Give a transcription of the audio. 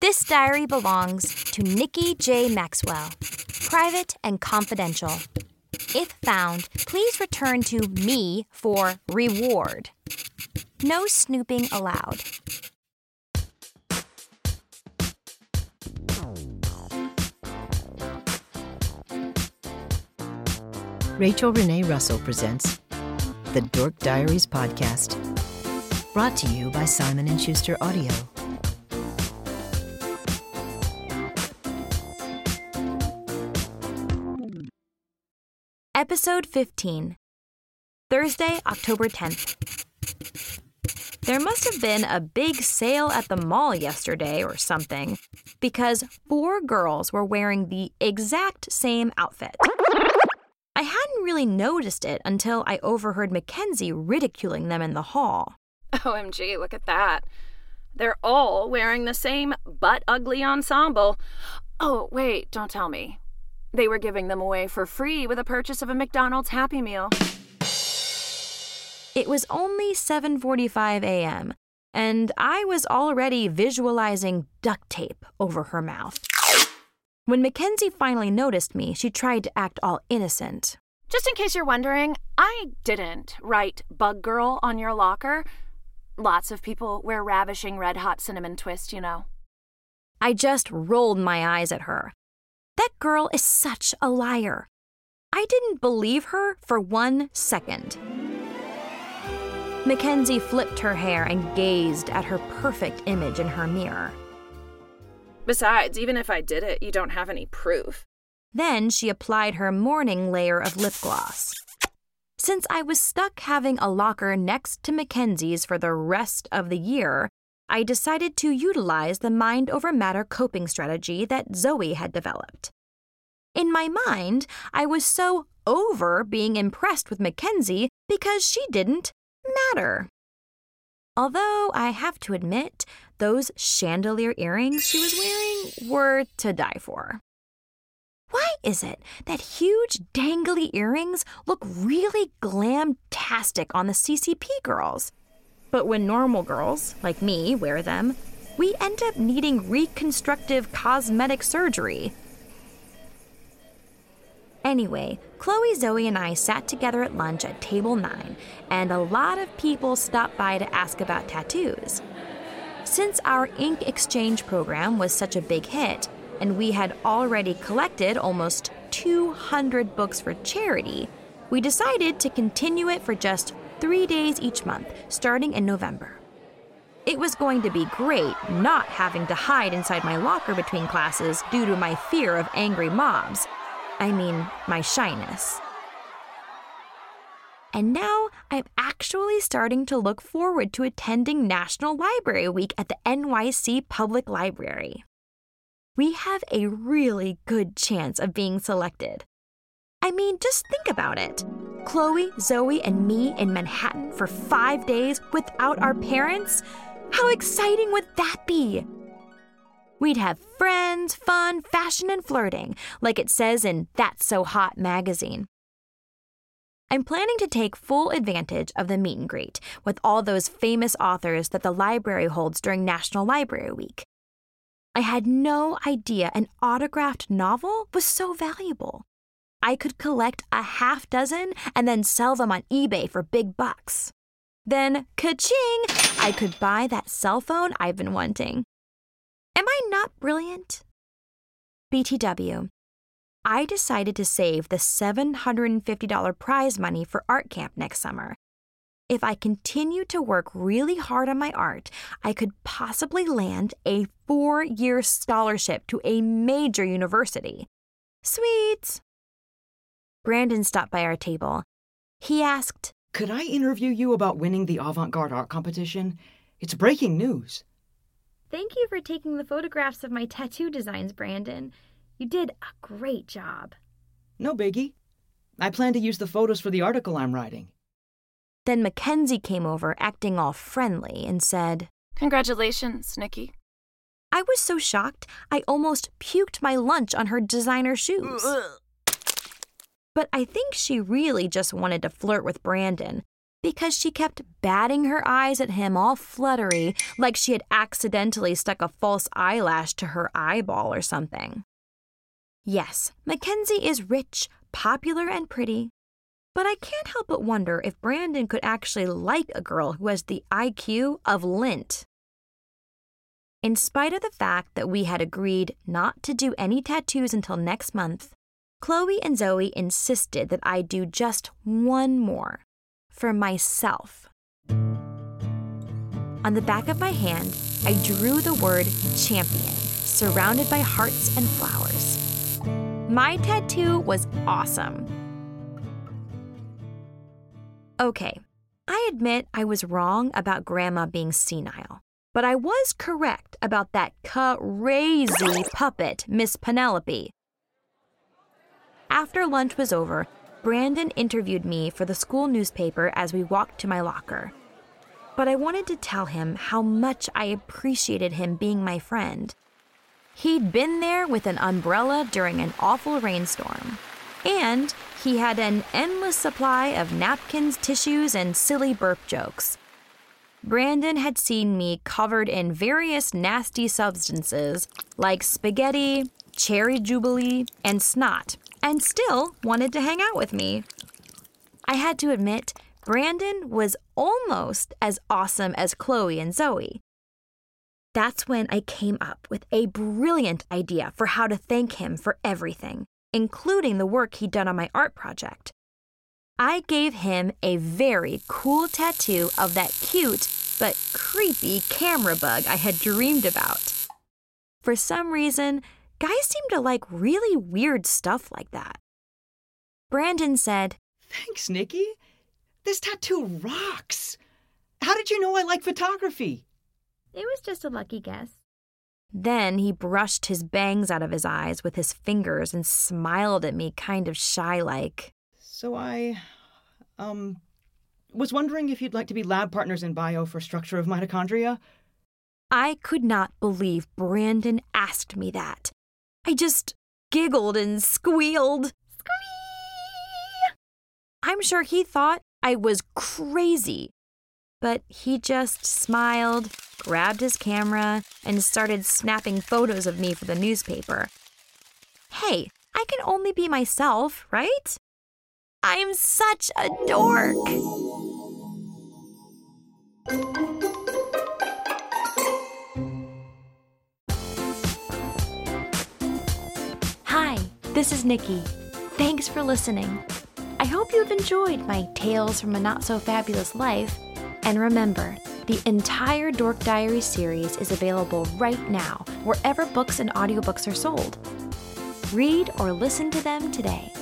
This diary belongs to Nikki J. Maxwell, private and confidential. If found, please return to me for reward. No snooping allowed. Rachel Renee Russell presents the Dork Diaries podcast, brought to you by Simon and Schuster Audio. Episode 15 Thursday, October 10th. There must have been a big sale at the mall yesterday or something, because four girls were wearing the exact same outfit. I hadn't really noticed it until I overheard Mackenzie ridiculing them in the hall. OMG, look at that. They're all wearing the same butt ugly ensemble. Oh, wait, don't tell me. They were giving them away for free with a purchase of a McDonald's Happy Meal. It was only 7:45 a.m., and I was already visualizing duct tape over her mouth. When Mackenzie finally noticed me, she tried to act all innocent. Just in case you're wondering, I didn't write Bug Girl on your locker. Lots of people wear ravishing red hot cinnamon twist, you know. I just rolled my eyes at her. That girl is such a liar. I didn't believe her for one second. Mackenzie flipped her hair and gazed at her perfect image in her mirror. Besides, even if I did it, you don't have any proof. Then she applied her morning layer of lip gloss. Since I was stuck having a locker next to Mackenzie's for the rest of the year, I decided to utilize the mind over matter coping strategy that Zoe had developed. In my mind, I was so over being impressed with Mackenzie because she didn't matter. Although I have to admit, those chandelier earrings she was wearing were to die for. Why is it that huge dangly earrings look really glam-tastic on the CCP girls? But when normal girls, like me, wear them, we end up needing reconstructive cosmetic surgery. Anyway, Chloe, Zoe, and I sat together at lunch at table 9, and a lot of people stopped by to ask about tattoos. Since our ink exchange program was such a big hit, and we had already collected almost 200 books for charity, we decided to continue it for just three days each month, starting in November. It was going to be great not having to hide inside my locker between classes due to my fear of angry mobs. I mean, my shyness. And now I'm actually starting to look forward to attending National Library Week at the NYC Public Library. We have a really good chance of being selected. I mean, just think about it. Chloe, Zoe, and me in Manhattan for five days without our parents? How exciting would that be? We'd have friends, fun, fashion, and flirting, like it says in That's So Hot magazine. I'm planning to take full advantage of the meet and greet with all those famous authors that the library holds during National Library Week. I had no idea an autographed novel was so valuable. I could collect a half dozen and then sell them on eBay for big bucks. Then, ka-ching, I could buy that cell phone I've been wanting. Am I not brilliant? BTW. I decided to save the $750 prize money for art camp next summer. If I continue to work really hard on my art, I could possibly land a four year scholarship to a major university. Sweet! Brandon stopped by our table. He asked, Could I interview you about winning the avant garde art competition? It's breaking news. Thank you for taking the photographs of my tattoo designs, Brandon. You did a great job. No biggie. I plan to use the photos for the article I'm writing. Then Mackenzie came over, acting all friendly, and said, Congratulations, Nikki. I was so shocked, I almost puked my lunch on her designer shoes. But I think she really just wanted to flirt with Brandon. because she kept batting her eyes at him all fluttery, like she had accidentally stuck a false eyelash to her eyeball or something. Yes, Mackenzie is rich, popular, and pretty, but I can't help but wonder if Brandon could actually like a girl who has the IQ of lint. In spite of the fact that we had agreed not to do any tattoos until next month, Chloe and Zoe insisted that I do just one more for myself. On the back of my hand, I drew the word champion, surrounded by hearts and flowers. My tattoo was awesome. Okay, I admit I was wrong about Grandma being senile, but I was correct about that crazy puppet, Miss Penelope. After lunch was over, Brandon interviewed me for the school newspaper as we walked to my locker. But I wanted to tell him how much I appreciated him being my friend. He'd been there with an umbrella during an awful rainstorm. And he had an endless supply of napkins, tissues, and silly burp jokes. Brandon had seen me covered in various nasty substances like spaghetti, cherry jubilee, and snot, and still wanted to hang out with me. I had to admit, Brandon was almost as awesome as Chloe and Zoe. That's when I came up with a brilliant idea for how to thank him for everything, including the work he'd done on my art project. I gave him a very cool tattoo of that cute but creepy camera bug I had dreamed about. For some reason, guys seem to like really weird stuff like that. Brandon said, Thanks, Nikki. This tattoo rocks. How did you know I like photography? It was just a lucky guess. Then he brushed his bangs out of his eyes with his fingers and smiled at me kind of shy like. So I, um, was wondering if you'd like to be lab partners in bio for structure of mitochondria? I could not believe Brandon asked me that. I just giggled and squealed. Squee! I'm sure he thought I was crazy. But he just smiled, grabbed his camera, and started snapping photos of me for the newspaper. Hey, I can only be myself, right? I'm such a dork. This is Nikki. Thanks for listening. I hope you've enjoyed my Tales from a Not So Fabulous Life. And remember, the entire Dork Diary series is available right now wherever books and audiobooks are sold. Read or listen to them today.